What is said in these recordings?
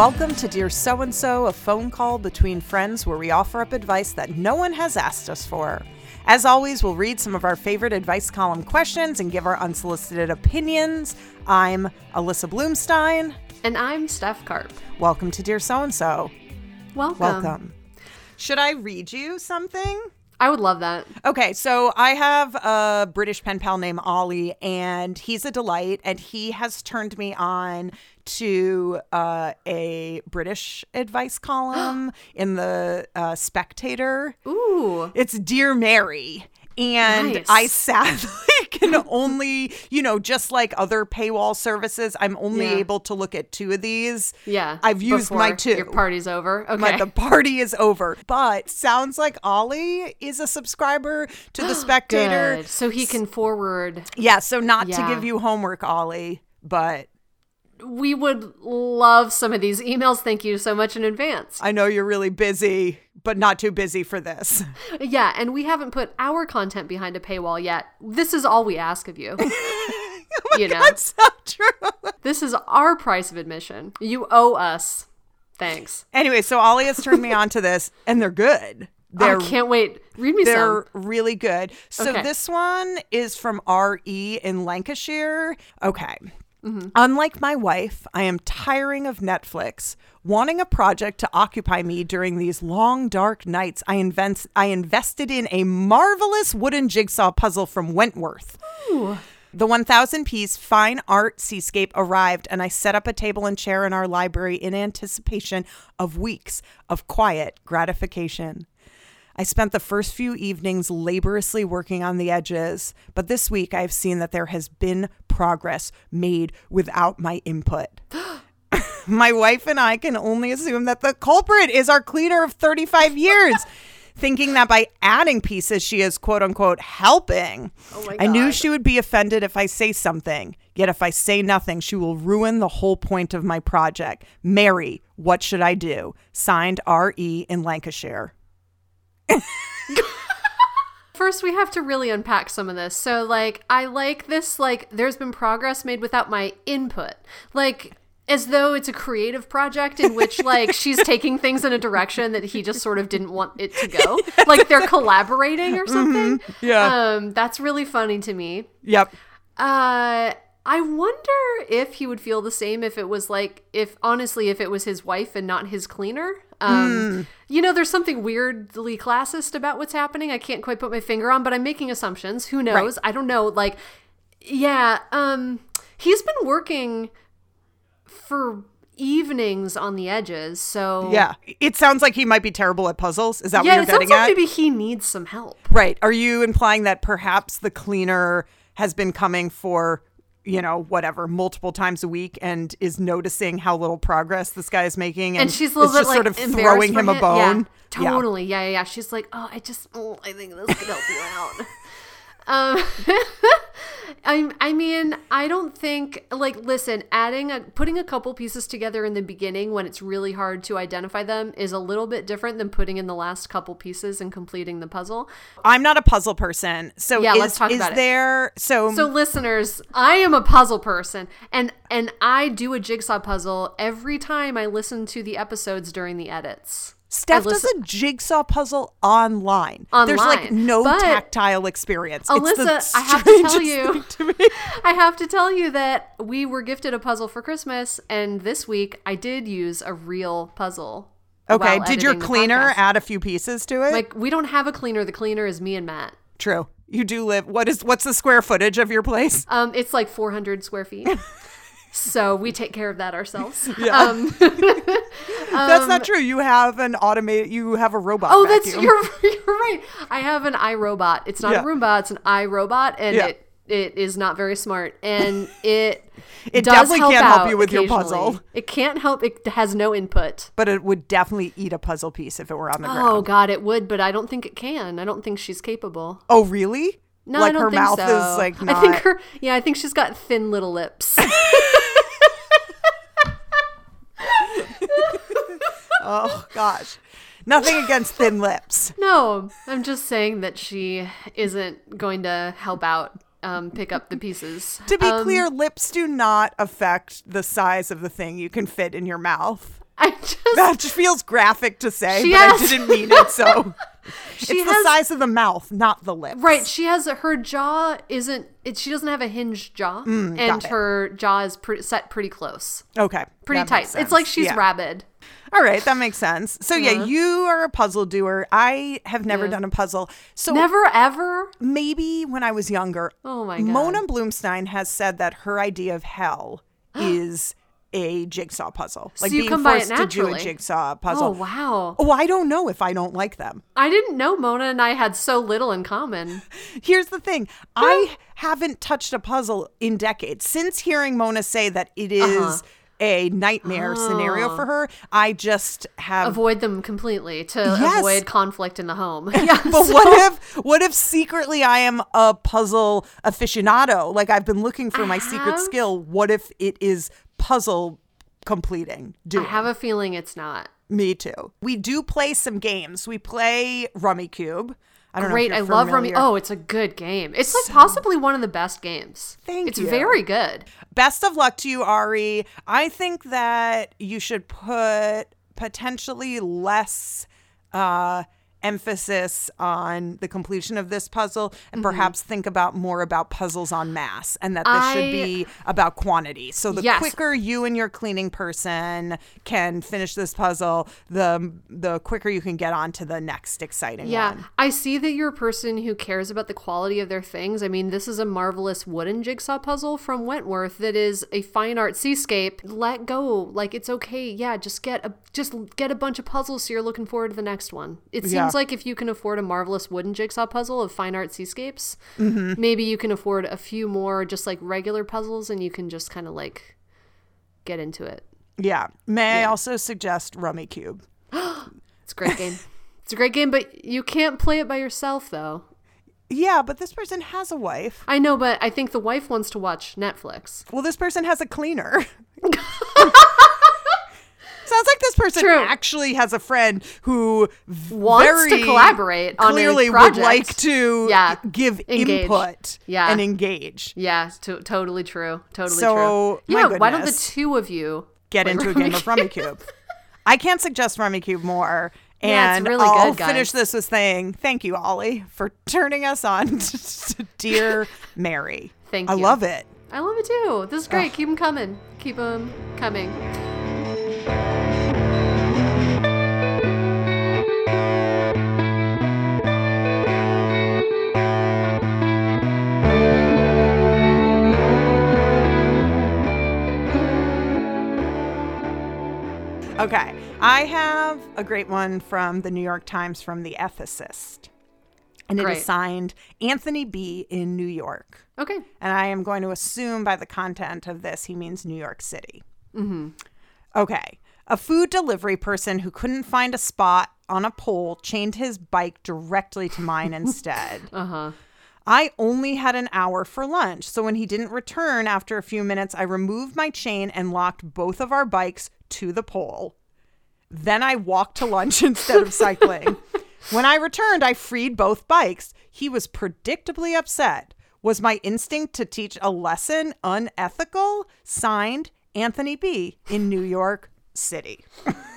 Welcome to Dear So and So, a phone call between friends where we offer up advice that no one has asked us for. As always, we'll read some of our favorite advice column questions and give our unsolicited opinions. I'm Alyssa Bloomstein. And I'm Steph Karp. Welcome to Dear So and So. Welcome. Welcome. Should I read you something? I would love that. Okay, so I have a British pen pal named Ollie, and he's a delight, and he has turned me on to uh, a British advice column in the uh, Spectator. Ooh. It's Dear Mary. And Nice. I sadly can only, you know, just like other paywall services, I'm only Yeah. able to look at two of these. Yeah. I've used my two. Your party's over. Okay. My, the party is over. But sounds like Ollie is a subscriber to the Spectator. So he can forward. Yeah, so not to give you homework, Ollie, but We would love some of these emails. Thank you so much in advance. I know you're really busy, but not too busy for this. Yeah, and we haven't put our content behind a paywall yet. This is all we ask of you. Oh you know, That's so true. this is our price of admission. You owe us. Thanks. Anyway, so Ollie has turned me on to this, and they're good. They're I can't wait. Read me they're some. really good. So Okay. this one is from RE in Lancashire. Okay. Mm-hmm. Unlike my wife, I am tiring of Netflix. Wanting a project to occupy me during these long dark nights, I invent I invested in a marvelous wooden jigsaw puzzle from Wentworth. Ooh. The 1000 piece fine art seascape arrived, and I set up a table and chair in our library in anticipation of weeks of quiet gratification. I spent the first few evenings laboriously working on the edges, but this week I've seen that there has been progress made without my input. my wife and I can only assume that the culprit is our cleaner of 35 years. Thinking that by adding pieces, she is quote unquote helping. Oh my I knew she would be offended if I say something. Yet if I say nothing, she will ruin the whole point of my project. Mary, what should I do? Signed R.E. in Lancashire. First, we have to really unpack some of this. So, like, I like this, like, there's been progress made without my input. Like, as though it's a creative project in which, like, she's taking things in a direction that he just sort of didn't want it to go. Like, they're collaborating or something. Yeah. Um, that's really funny to me. Yep. Uh, I wonder if he would feel the same if it was like if honestly if it was his wife and not his cleaner. Um, you know, there's something weirdly classist about what's happening. I can't quite put my finger on, but I'm making assumptions. Who knows? I don't know. Like, yeah, um, he's been working for evenings on the edges, so Yeah. It sounds like he might be terrible at puzzles. Is that yeah. what you're getting like at? maybe he needs some help. right. Are you implying that perhaps the cleaner has been coming for, you know, whatever, multiple times a week and is noticing how little progress this guy is making? And, and she's a little bit just like sort of throwing him a bone. Yeah, totally. Yeah. yeah, yeah. She's like, oh, I just, oh, I think this could help you out. Um, I, I mean, I don't think like listen, adding a putting a couple pieces together in the beginning when it's really hard to identify them is a little bit different than putting in the last couple pieces and completing the puzzle. I'm not a puzzle person. So Yeah, is, let's talk is about it. there so, So listeners, I am a puzzle person and and I do a jigsaw puzzle every time I listen to the episodes during the edits. Steph I does a jigsaw puzzle online. online. There's like no but- tactile experience. it's the Alyssa, I have to tell you- to. I have to tell you that we were gifted a puzzle for Christmas, and this week I did use a real puzzle. Okay, did your cleaner add a few pieces to it? Like we don't have a cleaner. The cleaner is me and Matt. True. You do live. What is what's the square footage of your place? Um, it's like 400 square feet. so we take care of that ourselves. Yeah. Um, That's not true. You have an automated. You have a robot. oh, that's you're you're right. I have an iRobot. It's not Yeah. a Roomba. It's an iRobot, and Yeah. it it is not very smart, and it It definitely help can't help you with your puzzle. It can't help. It has no input. But it would definitely eat a puzzle piece if it were on the Oh ground. Oh God, it would, but I don't think it can. I don't think she's capable. Oh, really? No, like I don't her think mouth so. is like not. I think her. Yeah, I think she's got thin little lips. oh gosh, nothing against thin lips. no, I'm just saying that she isn't going to help out um, pick up the pieces. To be Um, clear, lips do not affect the size of the thing you can fit in your mouth. I just That just feels graphic to say, but has- I didn't mean it. So she it's the size of the mouth, not the lips. right. She has her jaw isn't. It, she doesn't have a hinged jaw, and Mm, it. her jaw is pre- set pretty close, Okay. pretty tight. It's like she's Yeah. rabid. All right, that makes sense. So yeah, Uh-huh. you are a puzzle doer. I have never Yeah. done a puzzle. So Never ever. maybe when I was younger, Oh my god. Mona Bloomstein has said that her idea of hell is a jigsaw puzzle. Like So you being come by it forced to do a jigsaw Oh wow. Oh, I don't know if I don't like them. I didn't know Mona and I had so little in common. Here's the thing I haven't touched a puzzle in decades. Since hearing Mona say that it is Uh-huh. a nightmare scenario for her, I just have. Avoid them completely to Yes. avoid conflict in the home. Yeah. but so- what if what if secretly I am a puzzle aficionado? Like I've been looking for my secret skill. What if it is puzzle completing? I have a feeling it's not. Me too. We do play some games. We play Rummikub. I don't Great. I love Rummy. Oh, it's a good game. It's like possibly one of the best games. Thank it's you. very good. Best of luck to you, Ari. I think that you should put potentially less uh, emphasis on the completion of this puzzle and perhaps think about more about puzzles on mass and that this Mm-hmm. I- should be about quantity. So the Yes. quicker you and your cleaning person can finish this puzzle, the the quicker you can get on to the next exciting Yeah, one. I see that you're a person who cares about the quality of their things. I mean, this is a marvelous wooden jigsaw puzzle from Wentworth that is a fine art seascape. Let go, like it's okay. Yeah, just get a just get a bunch of puzzles so you're looking forward to the next one. It seems Yeah. Like if you can afford a marvelous wooden jigsaw puzzle of fine art seascapes, Mm-hmm. maybe you can afford a few more just like regular puzzles, and you can just kind of like get into it. Yeah. May I also suggest Rummikub? It's a great game. It's a great game, but you can't play it by yourself though. Yeah, but this person has a wife. I know, but I think the wife wants to watch Netflix. Well, this person has a cleaner. Sounds like this person True. actually has a friend who Wants to collaborate on a clearly would like to Yeah. give Engage. input Yeah. and engage. Yeah, to- totally true. Totally So, true. Yeah, why don't the two of you Get into a game of Rummikub. I can't suggest Rummikub more. Yeah, And really I'll good, finish this with saying thank you, Ollie, for turning us on to Dear Mary. Thank I you. I love it. I love it too. This is great. Keep them coming. Keep them coming. Okay. I have a great one from the New York Times from The Ethicist. And it Great. is signed Anthony B. in New York. Okay. And I am going to assume by the content of this, he means New York City. Mm-hmm. Okay. A food delivery person who couldn't find a spot on a pole chained his bike directly to mine instead. Uh huh. I only had an hour for lunch, so when he didn't return after a few minutes, I removed my chain and locked both of our bikes to the pole. Then I walked to lunch instead of cycling. when I returned, I freed both bikes. He was predictably upset. Was my instinct to teach a lesson unethical? Signed Anthony B. in New York City.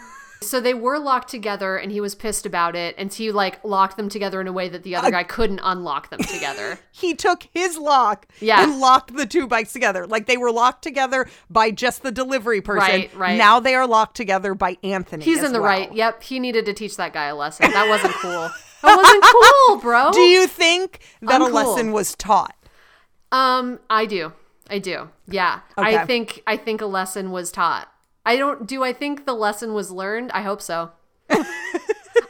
So they were locked together, and he was pissed about it, and he like locked them together in a way that the other guy couldn't unlock them together. He took his lock Yeah. and locked the two bikes together. Like they were locked together by just the delivery person. Right, right. Now they are locked together by Anthony. He's in the well. right. Yep. He needed to teach that guy a lesson. That wasn't cool. That wasn't cool, bro. Do you think that a lesson was taught? Um, I do. I do. Yeah. I think I think a lesson was taught. I don't do I think the lesson was learned? I hope so.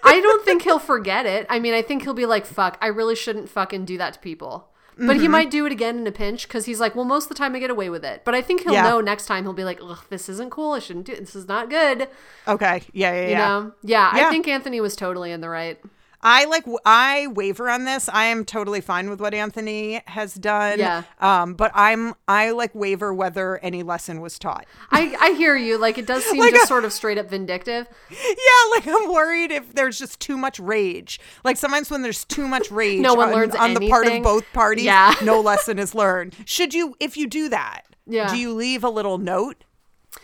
I don't think he'll forget it. I mean, I think he'll be like, "Fuck, I really shouldn't fucking do that to people." But Mm-hmm. he might do it again in a pinch because he's like, well, most of the time I get away with it. But I think he'll Yeah. know next time. He'll be like, ugh, this isn't cool. I shouldn't do it. This is not good. Okay. Yeah, yeah, You yeah. know? Yeah, Yeah. I think Anthony was totally in the right. I like I waver on this. I am totally fine with what Anthony has done. Yeah. Um, but I'm I like waver whether any lesson was taught. I, I hear you. Like, it does seem Like just a- sort of straight up vindictive. Yeah, like I'm worried if there's just too much rage. Like sometimes when there's too much rage No one on, learns on the part of both parties, Yeah. no lesson is learned. Should you if you do that, Yeah. do you leave a little note?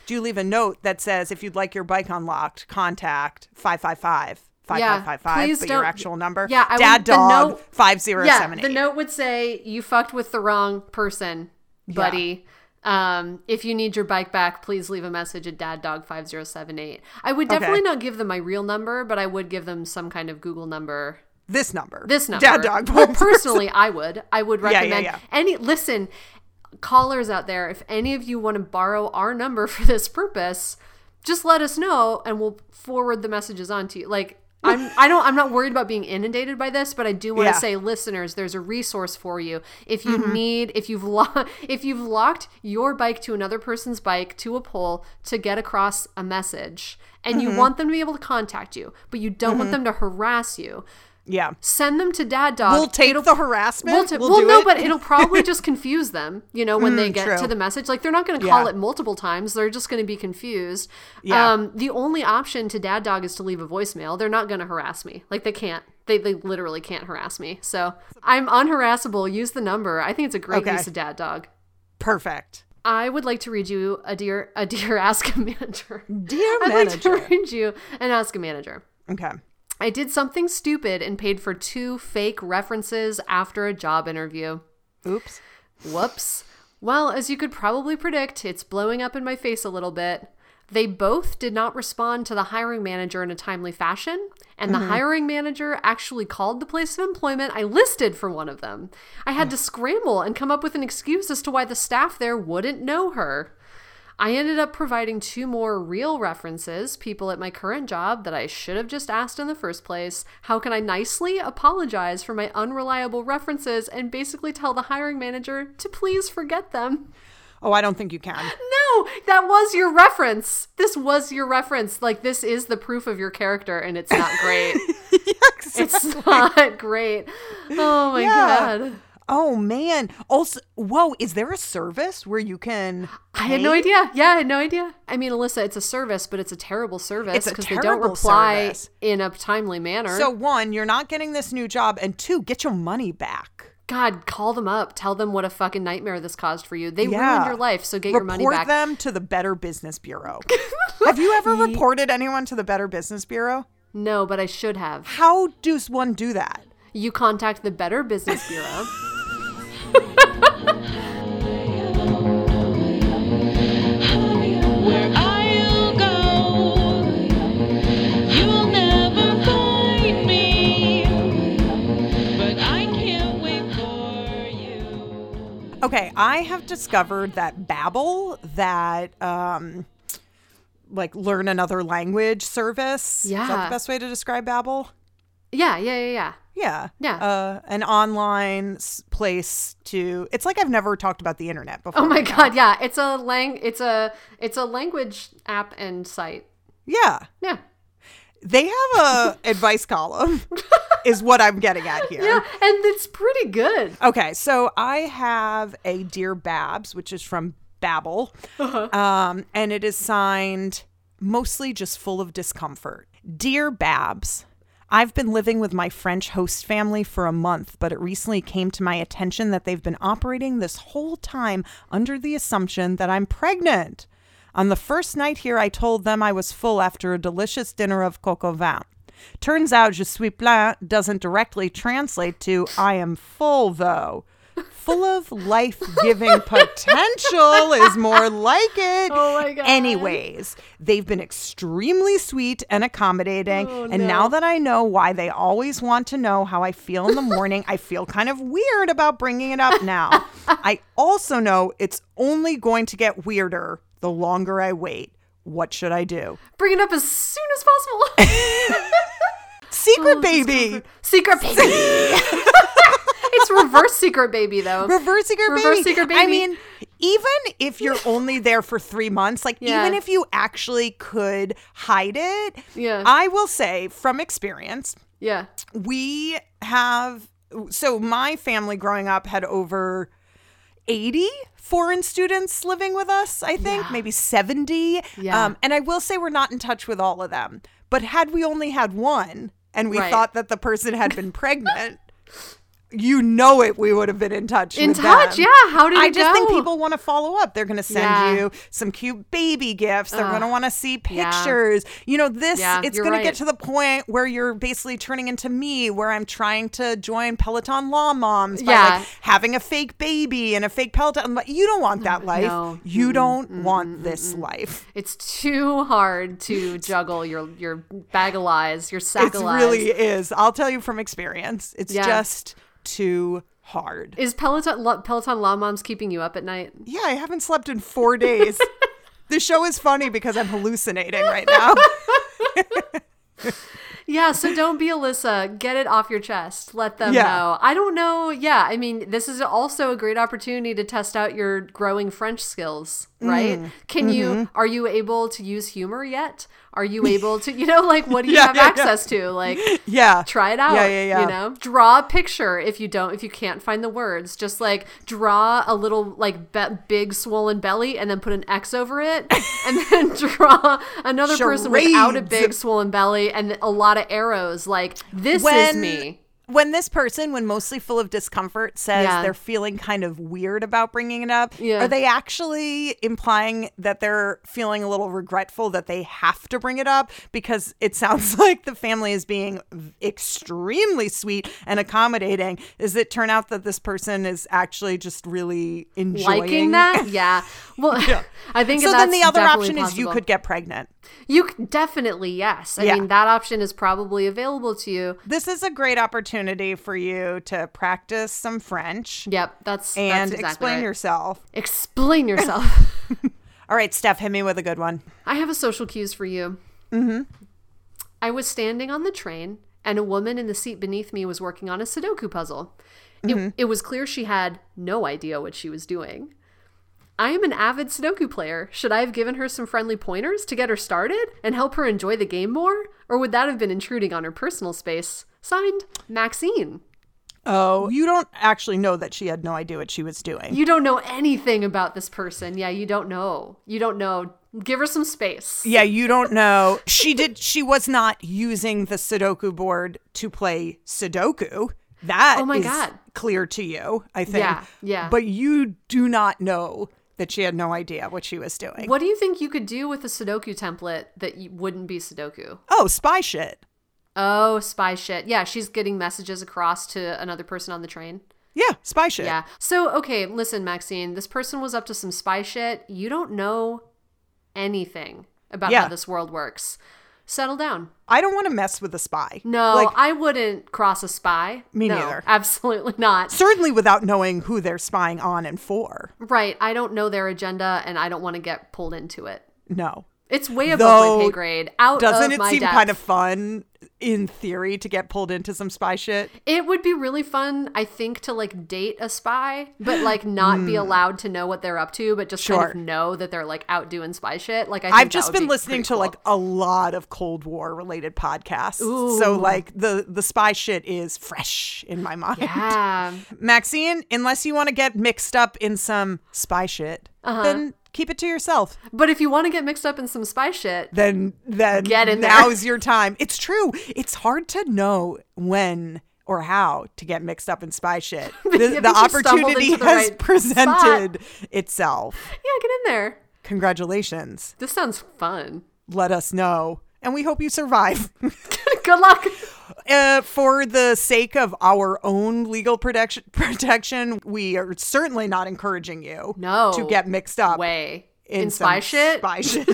Do you leave a note that says if you'd like your bike unlocked, contact 555 Yeah, 5555, please but your actual number? Yeah, I Dad would- the dog note- 5078. Yeah, the note would say you fucked with the wrong person, buddy. Um, if you need your bike back, please leave a message at daddog5078. I would definitely not give them my real number, but I would give them some kind of Google number. This number. This number. Dad dog. Well, personally, I would. I would recommend yeah, yeah. any listen, callers out there, if any of you want to borrow our number for this purpose, just let us know and we'll forward the messages on to you. Like I'm I don't I'm not worried about being inundated by this, but I do want to Yeah. Mm-hmm. say listeners, there's a resource for you. If you need if you've lo- if you've locked your bike to another person's bike to a pole to get across a message and Mm-hmm. you want them to be able to contact you, but you don't want them to harass you, yeah. send them to dad dog We'll take It'll- the harassment. We'll, ta- We'll well, no, it. but it'll probably just confuse them, you know, when they get true. to the message. Like, they're not going to call Yeah. it multiple times. They're just going to be confused. Yeah. Um, the only option to Dad Dog is to leave a voicemail. They're not going to harass me. Like, they can't. They, they literally can't harass me. So I'm unharassable. Use the number. I think it's a great Okay. use of Dad Dog. Perfect. I would like to read you a dear a dear ask a manager. Dear manager. I'd like to read you an ask a manager. Okay. I did something stupid and paid for two fake references after a job interview. Oops. Whoops. Well, as you could probably predict, it's blowing up in my face a little bit. They both did not respond to the hiring manager in a timely fashion, and the mm-hmm. hiring manager actually called the place of employment I listed for one of them. I had to scramble and come up with an excuse as to why the staff there wouldn't know her. I ended up providing two more real references, people at my current job that I should have just asked in the first place. How can I nicely apologize for my unreliable references and basically tell the hiring manager to please forget them? Oh, I don't think you can. No, that was your reference. This was your reference. Like, this is the proof of your character, and it's not great. It's not great. Oh my Yeah. God. Oh man. Also, whoa, is there a service where you can I had no idea. Yeah, I had no idea. I mean, Alyssa, it's a service, but it's a terrible service because they don't reply service. in a timely manner. So one, you're not getting this new job, and two, get your money back. God, call them up. Tell them what a fucking nightmare this caused for you. They Yeah. ruined your life, so get your money back. Report them to the Better Business Bureau. Have you ever reported anyone to the Better Business Bureau? No, but I should have. How does one do that? You contact the Better Business Bureau. Okay, I have discovered that Babbel, that um, like learn another language service. is that the best way to describe Babbel? yeah, yeah, yeah, yeah. Yeah, Yeah. Uh, an online place to. It's like I've never talked about the internet before. Oh my right now. god, yeah. It's a lang it's a it's a language app and site. Yeah, Yeah. they have a advice column. is what I'm getting at here. Yeah, and it's pretty good. Okay, so I have a Dear Babs, which is from Babbel, Uh-huh. um, and it is signed mostly just full of discomfort. Dear Babs, I've been living with my French host family for a month, but it recently came to my attention that they've been operating this whole time under the assumption that I'm pregnant. On the first night here, I told them I was full after a delicious dinner of coq vin. Turns out je suis plein doesn't directly translate to I am full, though. Full of life giving potential is more like it. Oh my God. Anyways, they've been extremely sweet and accommodating. Oh, and now that I know why they always want to know how I feel in the morning, I feel kind of weird about bringing it up now. I also know it's only going to get weirder the longer I wait. What should I do? Bring it up as soon as possible. Secret Oh, baby. Secret baby. Reverse secret baby though. Reverse secret Reverse baby. secret I mean, even if you're only there for three months, like Yeah. even if you actually could hide it, Yeah. I will say from experience, yeah. we have so my family growing up had over 80 foreign students living with us i think Yeah. maybe 70 Yeah. um, and i will say we're not in touch with all of them but had we only had one and we Right. thought that the person had been pregnant you know it, we would have been in touch. In touch, them. yeah. How did I just think people want to follow up. They're going to send Yeah. you some cute baby gifts. They're going to want to see Yeah. pictures. You know, this Yeah, it's going to get to the point where you're basically turning into me, where I'm trying to join Peloton Law Moms by Yeah. like having a fake baby and a fake Peloton. You don't want that life. No. You don't want this life. It's too hard to juggle your your bag of lies, your sack It of lies. really is. I'll tell you from experience. It's Yeah. just too hard. Is Peloton Lo- Peloton Law Moms keeping you up at night? Yeah, I haven't slept in four days. the show is funny because I'm hallucinating right now. Yeah, so don't be Alyssa. Get it off your chest. Let them Yeah. know. I don't know. Yeah, I mean, this is also a great opportunity to test out your growing French skills, right? Mm. Can Mm-hmm. you are you able to use humor yet? Are you able to, you know, like what do you Yeah, have yeah, yeah. access to? Like Yeah. try it out. Yeah, yeah, yeah. You know, draw a picture if you don't, if you can't find the words. Just like draw a little like be- big swollen belly and then put an X over it, and then draw another person without a big swollen belly and a lot of arrows. Like this is me. When this person, when mostly full of discomfort, says Yeah. they're feeling kind of weird about bringing it up, Yeah. are they actually implying that they're feeling a little regretful that they have to bring it up? Because it sounds like the family is being extremely sweet and accommodating. Does it turn out that this person is actually just really enjoying Liking that, yeah. Well, I think So then the other option is you could get pregnant. You definitely yes. I Yeah. mean that option is probably available to you. This is a great opportunity for you to practice some French Yep, that's and that's exactly explain right. yourself. explain yourself. All right, Steph, hit me with a good one. I have a social cues for you. Mm-hmm. I was standing on the train, and a woman in the seat beneath me was working on a Sudoku puzzle. It, it was clear she had no idea what she was doing. I am an avid Sudoku player. Should I have given her some friendly pointers to get her started and help her enjoy the game more? Or would that have been intruding on her personal space? Signed, Maxine. Oh, you don't actually know that she had no idea what she was doing. You don't know anything about this person. Yeah, you don't know. You don't know. Give her some space. yeah, you don't know. She did she was not using the Sudoku board to play Sudoku. That Oh my is God. clear to you, I think. Yeah, yeah. But you do not know that she had no idea what she was doing. What do you think you could do with a Sudoku template that you wouldn't be Sudoku? Oh, spy shit. Oh, spy shit. Yeah, she's getting messages across to another person on the train. Yeah, spy shit. Yeah. So, okay, listen, Maxine, this person was up to some spy shit. You don't know anything about Yeah. how this world works. Settle down. I don't want to mess with a spy. No, Like, I wouldn't cross a spy. Me No, neither. Absolutely not. certainly without knowing who they're spying on and for. Right. I don't know their agenda and I don't want to get pulled into it. No. It's way above Though, my pay grade. Out Doesn't it seem depth. kind of fun in theory to get pulled into some spy shit? It would be really fun, I think, to like date a spy, but like not be allowed to know what they're up to, but just kind Hmm. Of know that they're like out doing spy shit. Like I think I've just been be listening to cool. like a lot of Cold War related podcasts. So like the the spy shit is fresh in my mind. yeah. Maxine, unless you want to get mixed up in some spy shit, Uh-huh. then keep it to yourself. But if you want to get mixed up in some spy shit, Then then Get in there. now's your time. It's true. It's hard to know when or how to get mixed up in spy shit. The, the opportunity the has right presented itself. yeah, get in there. Congratulations. This sounds fun. Let us know. And we hope you survive. Good luck. uh, for the sake of our own legal protection, protection, we are certainly not encouraging you No to get mixed up Way. in, In, spy shit? Spy shit.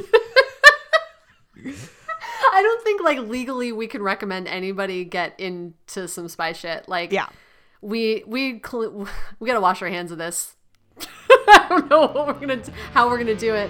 I don't think like legally we can recommend anybody get into some spy shit. Like yeah. we we cl- we gotta wash our hands of this. I don't know what we're gonna how we're gonna do it.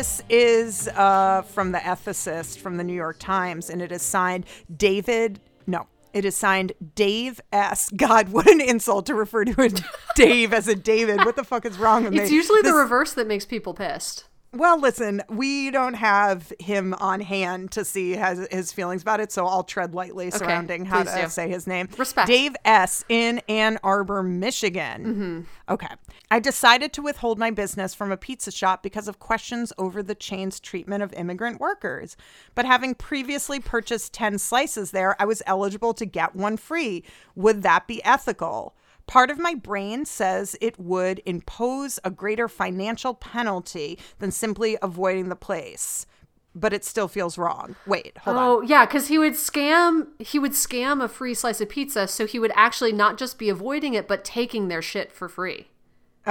This is uh, from the ethicist from the New York Times, and it is signed David. No, it is signed Dave S. God, what an insult to refer to a Dave as a David. What the fuck is wrong with me? It's usually the reverse that makes people pissed. Well, listen, we don't have him on hand to see his, his feelings about it, so I'll tread lightly surrounding how to do. say his name. Respect. Dave S. in Ann Arbor, Michigan. Mm-hmm. Okay. I decided to withhold my business from a pizza shop because of questions over the chain's treatment of immigrant workers. But having previously purchased 10 slices there, I was eligible to get one free. Would that be ethical? Part of my brain says it would impose a greater financial penalty than simply avoiding the place, but it still feels wrong. Wait, hold on. Oh yeah, because he would scam he would scam a free slice of pizza, so he would actually not just be avoiding it, but taking their shit for free.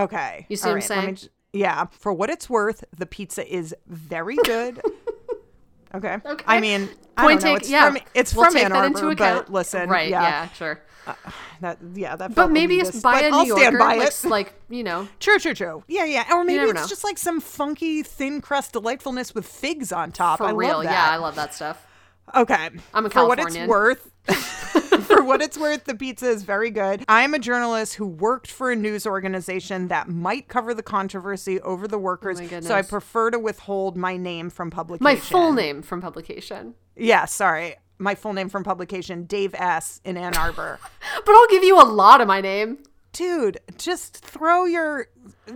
Okay. You see All what I'm right, saying? j- yeah. For what it's worth, the pizza is very good. okay. Okay. I mean, I Point don't know. take, It's yeah. from it's we'll from take Ann that Arbor, into account. but listen, right? yeah, Yeah, sure. Uh, that yeah, that. But maybe it's by a New I'll Yorker, stand by like, it. like you know. True, true, true. Yeah, yeah. Or maybe it's know. just like some funky thin crust delightfulness with figs on top. For I real, love that. yeah, I love that stuff. Okay. I'm a For what it's worth, for what it's worth, the pizza is very good. I'm a journalist who worked for a news organization that might cover the controversy over the workers, Oh so I prefer to withhold my name from publication. My full name from publication. Yeah, sorry. My full name from publication, Dave S. in Ann Arbor. But I'll give you a lot of my name. Dude, just throw your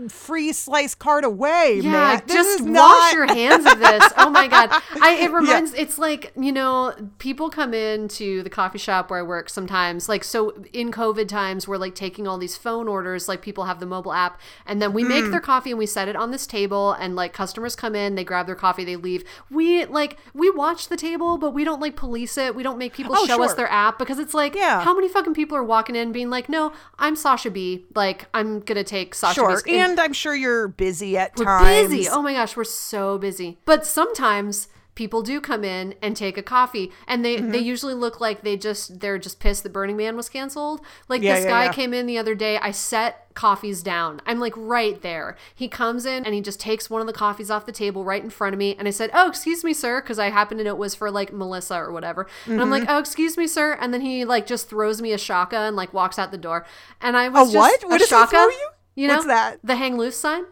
free slice card away, Yeah. This just wash not- your hands of this. Oh my god. I it reminds it's like, you know, people come into the coffee shop where I work sometimes. Like so in COVID times we're like taking all these phone orders, like people have the mobile app and then we make mm. their coffee and we set it on this table and like customers come in, they grab their coffee, they leave. We like we watch the table, but we don't like police it. We don't make people Oh, show us their app because it's like Yeah. how many fucking people are walking in being like, "No, I'm Sasha B. Like I'm to take Sasha Sure, B's and I'm sure you're busy at we're times. busy. Oh my gosh, we're so busy. But sometimes people do come in and take a coffee and they Mm-hmm. they usually look like they just they're just pissed that Burning Man was canceled. Like Yeah, this yeah, guy yeah. came in the other day, I set coffees down. I'm like right there. He comes in and he just takes one of the coffees off the table right in front of me and I said, "Oh, excuse me, sir," because I happen to know it was for like Melissa or whatever. And I'm Mm-hmm. like, "Oh, excuse me, sir." And then he like just throws me a shaka and like walks out the door. And I was A just what? a What he shaka. you? You know What's that? The hang loose sign.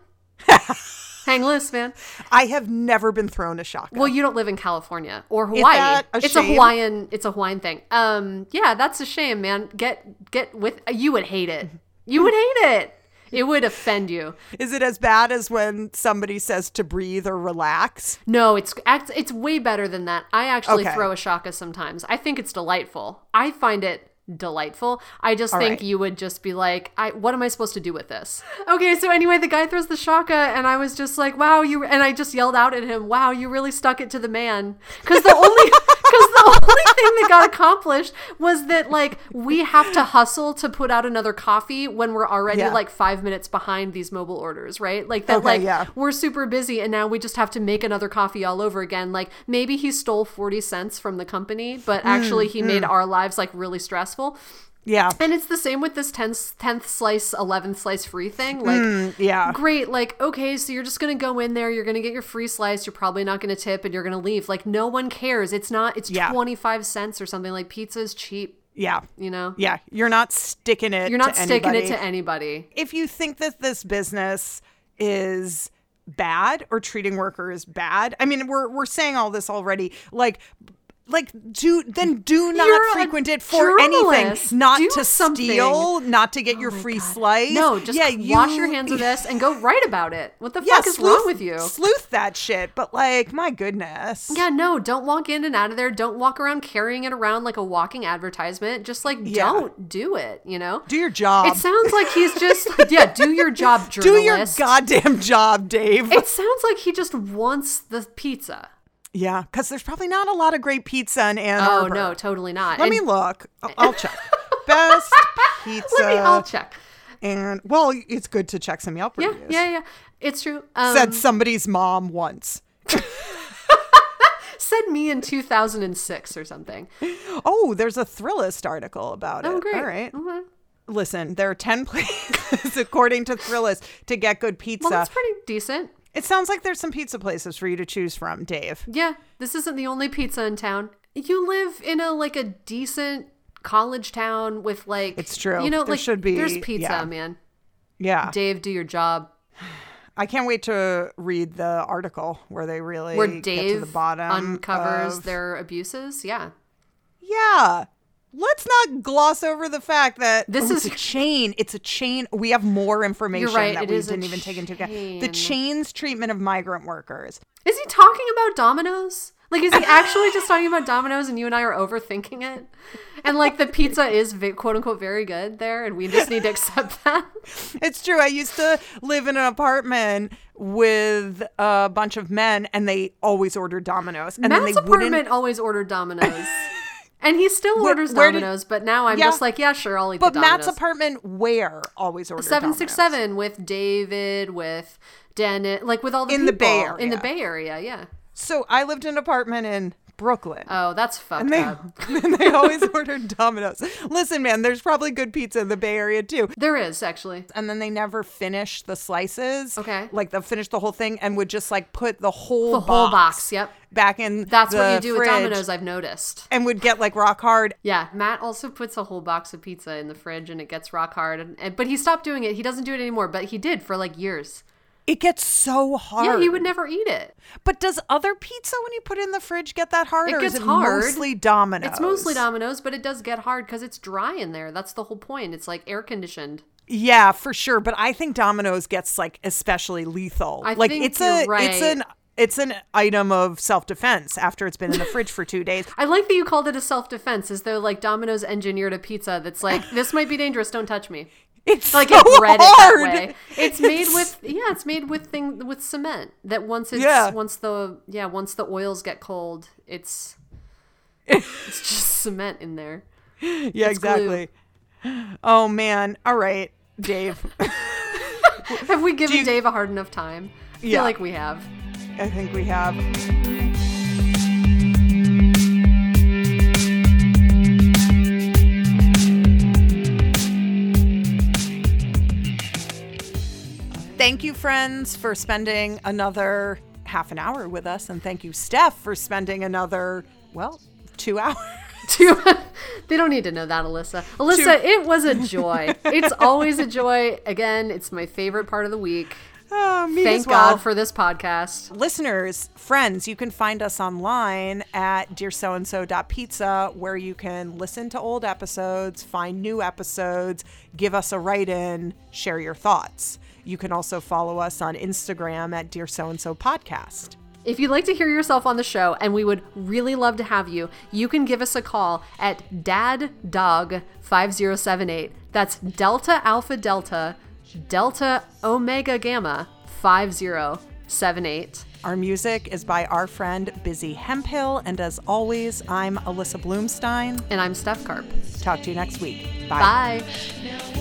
hang loose, man. I have never been thrown a shotgun. Well, you don't live in California or Hawaii. that a it's a? Hawaiian. It's a Hawaiian thing. Um, yeah, that's a shame, man. Get get with. You would hate it. You would hate it. It would offend you. Is it as bad as when somebody says to breathe or relax? No, it's it's way better than that. I actually Okay. throw a shaka sometimes. I think it's delightful. I find it delightful. I just think right. you would just be like, I what am I supposed to do with this? Okay, so anyway, the guy throws the shaka and I was just like, "Wow, you" and I just yelled out at him, "Wow, you really stuck it to the man." Cuz the only the only thing that got accomplished was that like we have to hustle to put out another coffee when we're already Yeah. like 5 minutes behind these mobile orders, right? Like that Okay, like yeah. we're super busy and now we just have to make another coffee all over again. Like maybe he stole 40 cents from the company, but mm, actually he made mm. our lives like really stressful. Yeah. And it's the same with this 10th, 10th slice, 11th slice free thing. Like, Mm, yeah. great. Like, okay, so you're just going to go in there, you're going to get your free slice, you're probably not going to tip, and you're going to leave. Like, no one cares. It's not, it's Yeah. 25 cents or something. Like, pizza is cheap, Yeah. you know? Yeah. You're not sticking it You're not to sticking anybody. it to anybody. if you think that this business is bad or treating workers bad, I mean, we're we're saying all this already. Like, like do then do not You're frequent it for anything, not Do to something. Oh steal, not to get oh your free slice. No, just yeah, wash your hands of this and go write about it. What the Yeah, fuck is sleuth, wrong with you? Sleuth that shit, but like, my goodness. Yeah, no, don't walk in and out of there. Don't walk around carrying it around like a walking advertisement. Just like Yeah. don't do it, you know? Do your job. It sounds like he's just yeah, do your job, journalist. do your goddamn job, Dave. It sounds like he just wants the pizza. Yeah, because there's probably not a lot of great pizza in Ann Arbor. Oh no, totally not. Let And- me look. I'll, I'll check. Best pizza. let me I'll check. And well, it's good to check some Yelp Yeah, reviews. yeah, yeah. yeah. It's true. Um, Said somebody's mom once. said me in 2006 or something. Oh, there's a Thrillist article about Oh, it. great. All right. Okay. Listen, there are 10 places, according to Thrillist, to get good pizza. Well, that's pretty decent. It sounds like there's some pizza places for you to choose from, Dave. Yeah, this isn't the only pizza in town. You live in a like a decent college town with like It's true. You know, There like should be- there's pizza, yeah. man. Yeah. Dave, do your job. I can't wait to read the article where they really Where get to Dave the bottom uncovers of- their abuses. Yeah. Yeah. Let's not gloss over the fact that This oh, is- a chain. It's a chain. We have more information right, that we didn't even take into account. The chain's treatment of migrant workers. Is he talking about Domino's? Like, is he actually just talking about Domino's and you and I are overthinking it? And, like, the pizza is ve- quote unquote very good there and we just need to accept that? It's true. I used to live in an apartment with a bunch of men, and they always ordered Domino's, and then they apartment wouldn't. always ordered Domino's. And he still Where- orders where did- Domino's, but now I'm Yeah. just like, yeah, sure, I'll eat But the Domino's. But Matt's apartment where always ordered Seven six seven with David, with Dennis, like with all the In the Bay Area. in the Bay Area. Yeah. So I lived in an apartment in Brooklyn. Oh, that's fucked and they, up. and they always ordered Domino's. Listen, man, there's probably good pizza in the Bay Area too. There is actually. And then they never finish the slices. Okay. Like they'll finish the whole thing and would just like put the whole The whole box. Yep. back in That's what you do with Domino's. I've noticed. And would get like rock hard. Yeah, Matt also puts a whole box of pizza in the fridge and it gets rock hard. And, and but he stopped doing it. He doesn't do it anymore. But he did for like years. It gets so hard. Yeah, he would never eat it. But does other pizza when you put it in the fridge get that hard? It or gets is it hard. mostly Domino's? It's mostly Domino's, but it does get hard because it's dry in there. That's the whole point. It's like air conditioned. Yeah, for sure. But I think Domino's gets like especially lethal. I like think it's you're a it's an it's an item of self defense after it's been in the fridge for two days. I like that you called it a self defense, as though like Domino's engineered a pizza that's like this might be dangerous. Don't touch me. It's Like so bred hard. it that way. It's made with yeah, it's made with thing with cement. That once it's Yeah. once the yeah once the oils get cold, it's it's just cement in there. Yeah, It's glue. exactly. Oh man. All right, Dave. Have we given you- Dave a hard enough time? I feel Yeah. like we have. I think we have. Thank you, friends, for spending another half an hour with us. And thank you, Steph, for spending another, well, two hours. Two- they don't need to know that, Alyssa. Alyssa, it was a joy. it's always a joy. Again, it's my favorite part of the week. Oh, me Thank as well. God for this podcast. listeners, friends, you can find us online at dearsoandso.pizza where you can listen to old episodes, find new episodes, give us a write in, share your thoughts. You can also follow us on Instagram at Dear So and So Podcast. If you'd like to hear yourself on the show, and we would really love to have you, you can give us a call at Dad Dog 5078. That's Delta Alpha Delta Delta Omega Gamma 5078. Our music is by our friend Busy Hemphill. And as always, I'm Alyssa Bloomstein. And I'm Steph Carp. Talk to you next week. Bye. Bye.